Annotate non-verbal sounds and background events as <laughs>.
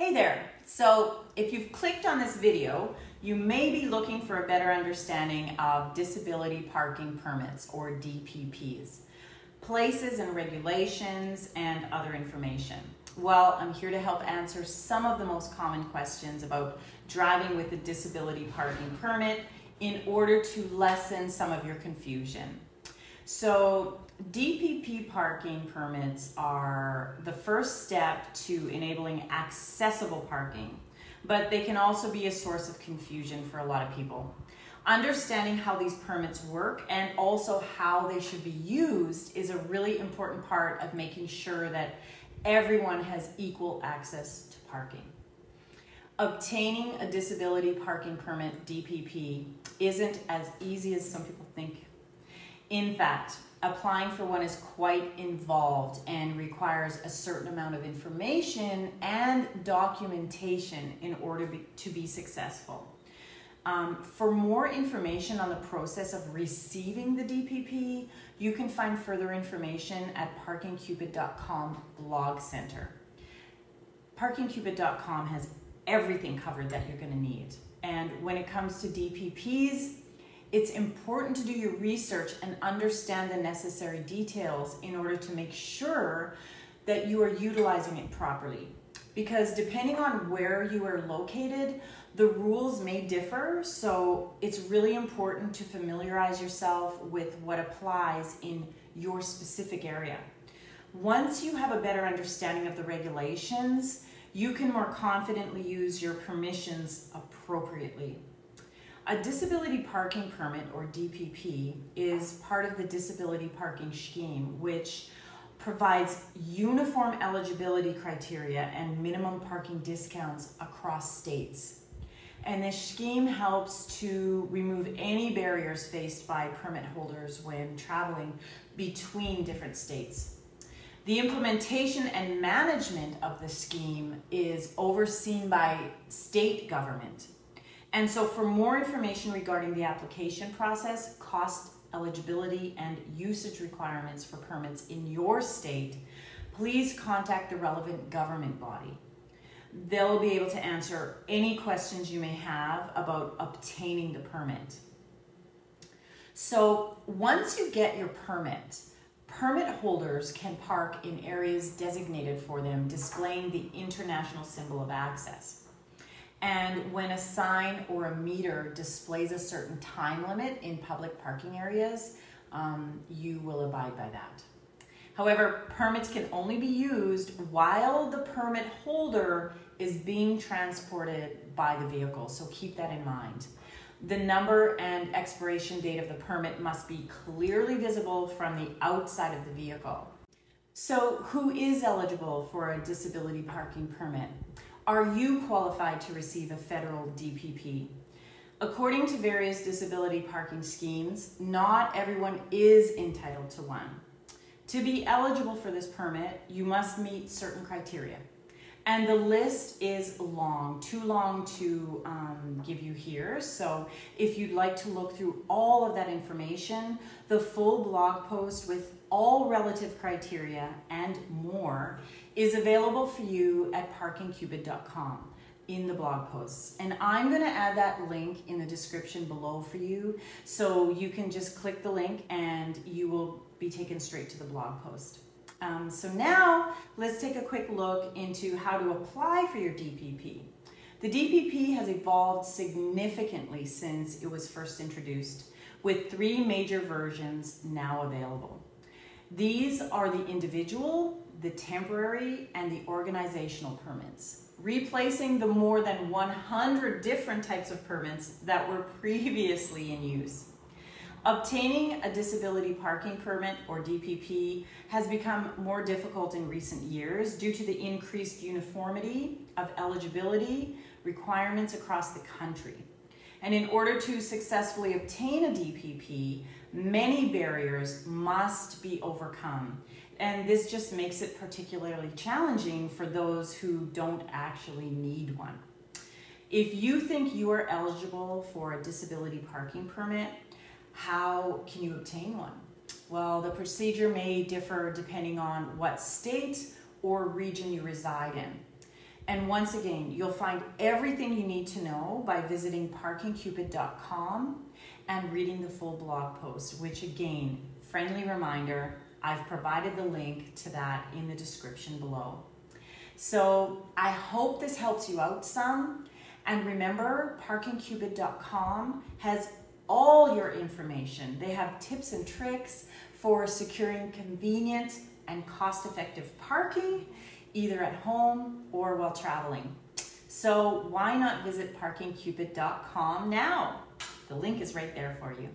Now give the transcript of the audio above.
Hey there. So if you've clicked on this video, you may be looking for a better understanding of disability parking permits or DPPs, places and regulations and other information. Well, I'm here to help answer some of the most common questions about driving with a disability parking permit in order to lessen some of your confusion. So DPP parking permits are the first step to enabling accessible parking, but they can also be a source of confusion for a lot of people. Understanding how these permits work and also how they should be used is a really important part of making sure that everyone has equal access to parking. Obtaining a disability parking permit, DPP, isn't as easy as some people think. In fact, applying for one is quite involved and requires a certain amount of information and documentation in order to be successful. Um, for more information on the process of receiving the DPP, you can find further information at parkingcupid.com blog center. Parkingcupid.com has everything covered that you're going to need. And when it comes to DPPs, it's important to do your research and understand the necessary details in order to make sure that you are utilizing it properly. Because depending on where you are located, the rules may differ, so it's really important to familiarize yourself with what applies in your specific area. Once you have a better understanding of the regulations, you can more confidently use your permissions appropriately. A disability parking permit, or DPP, is part of the disability parking scheme, which provides uniform eligibility criteria and minimum parking discounts across states. And this scheme helps to remove any barriers faced by permit holders when traveling between different states. The implementation and management of the scheme is overseen by state government and so for more information regarding the application process, cost, eligibility, and usage requirements for permits in your state, please contact the relevant government body. They'll be able to answer any questions you may have about obtaining the permit. So once you get your permit, permit holders can park in areas designated for them displaying the international symbol of access. And when a sign or a meter displays a certain time limit in public parking areas, um, you will abide by that. However, permits can only be used while the permit holder is being transported by the vehicle, so keep that in mind. The number and expiration date of the permit must be clearly visible from the outside of the vehicle. So who is eligible for a disability parking permit? Are you qualified to receive a federal DPP? According to various disability parking schemes, not everyone is entitled to one. To be eligible for this permit, you must meet certain criteria. And the list is long, too long to um, give you here. So if you'd like to look through all of that information, the full blog post with all relative criteria and more is available for you at parkingcupid.com in the blog posts. And I'm going to add that link in the description below for you. So you can just click the link and you will be taken straight to the blog post. Um, so now let's take a quick look into how to apply for your DPP. The DPP has evolved significantly since it was first introduced with three major versions now available. These are the individual, the temporary, and the organizational permits, replacing the more than 100 different types of permits that were <laughs> previously in use. Obtaining a disability parking permit or DPP has become more difficult in recent years due to the increased uniformity of eligibility requirements across the country. And in order to successfully obtain a DPP, many barriers must be overcome. And this just makes it particularly challenging for those who don't actually need one. If you think you are eligible for a disability parking permit, how can you obtain one? Well, the procedure may differ depending on what state or region you reside in. And once again, you'll find everything you need to know by visiting parkingcupid.com and reading the full blog post, which again, friendly reminder, I've provided the link to that in the description below. So I hope this helps you out some. And remember, parkingcupid.com has all your information. They have tips and tricks for securing convenient and cost effective parking, either at home or while traveling. So why not visit parkingcupid.com now? The link is right there for you.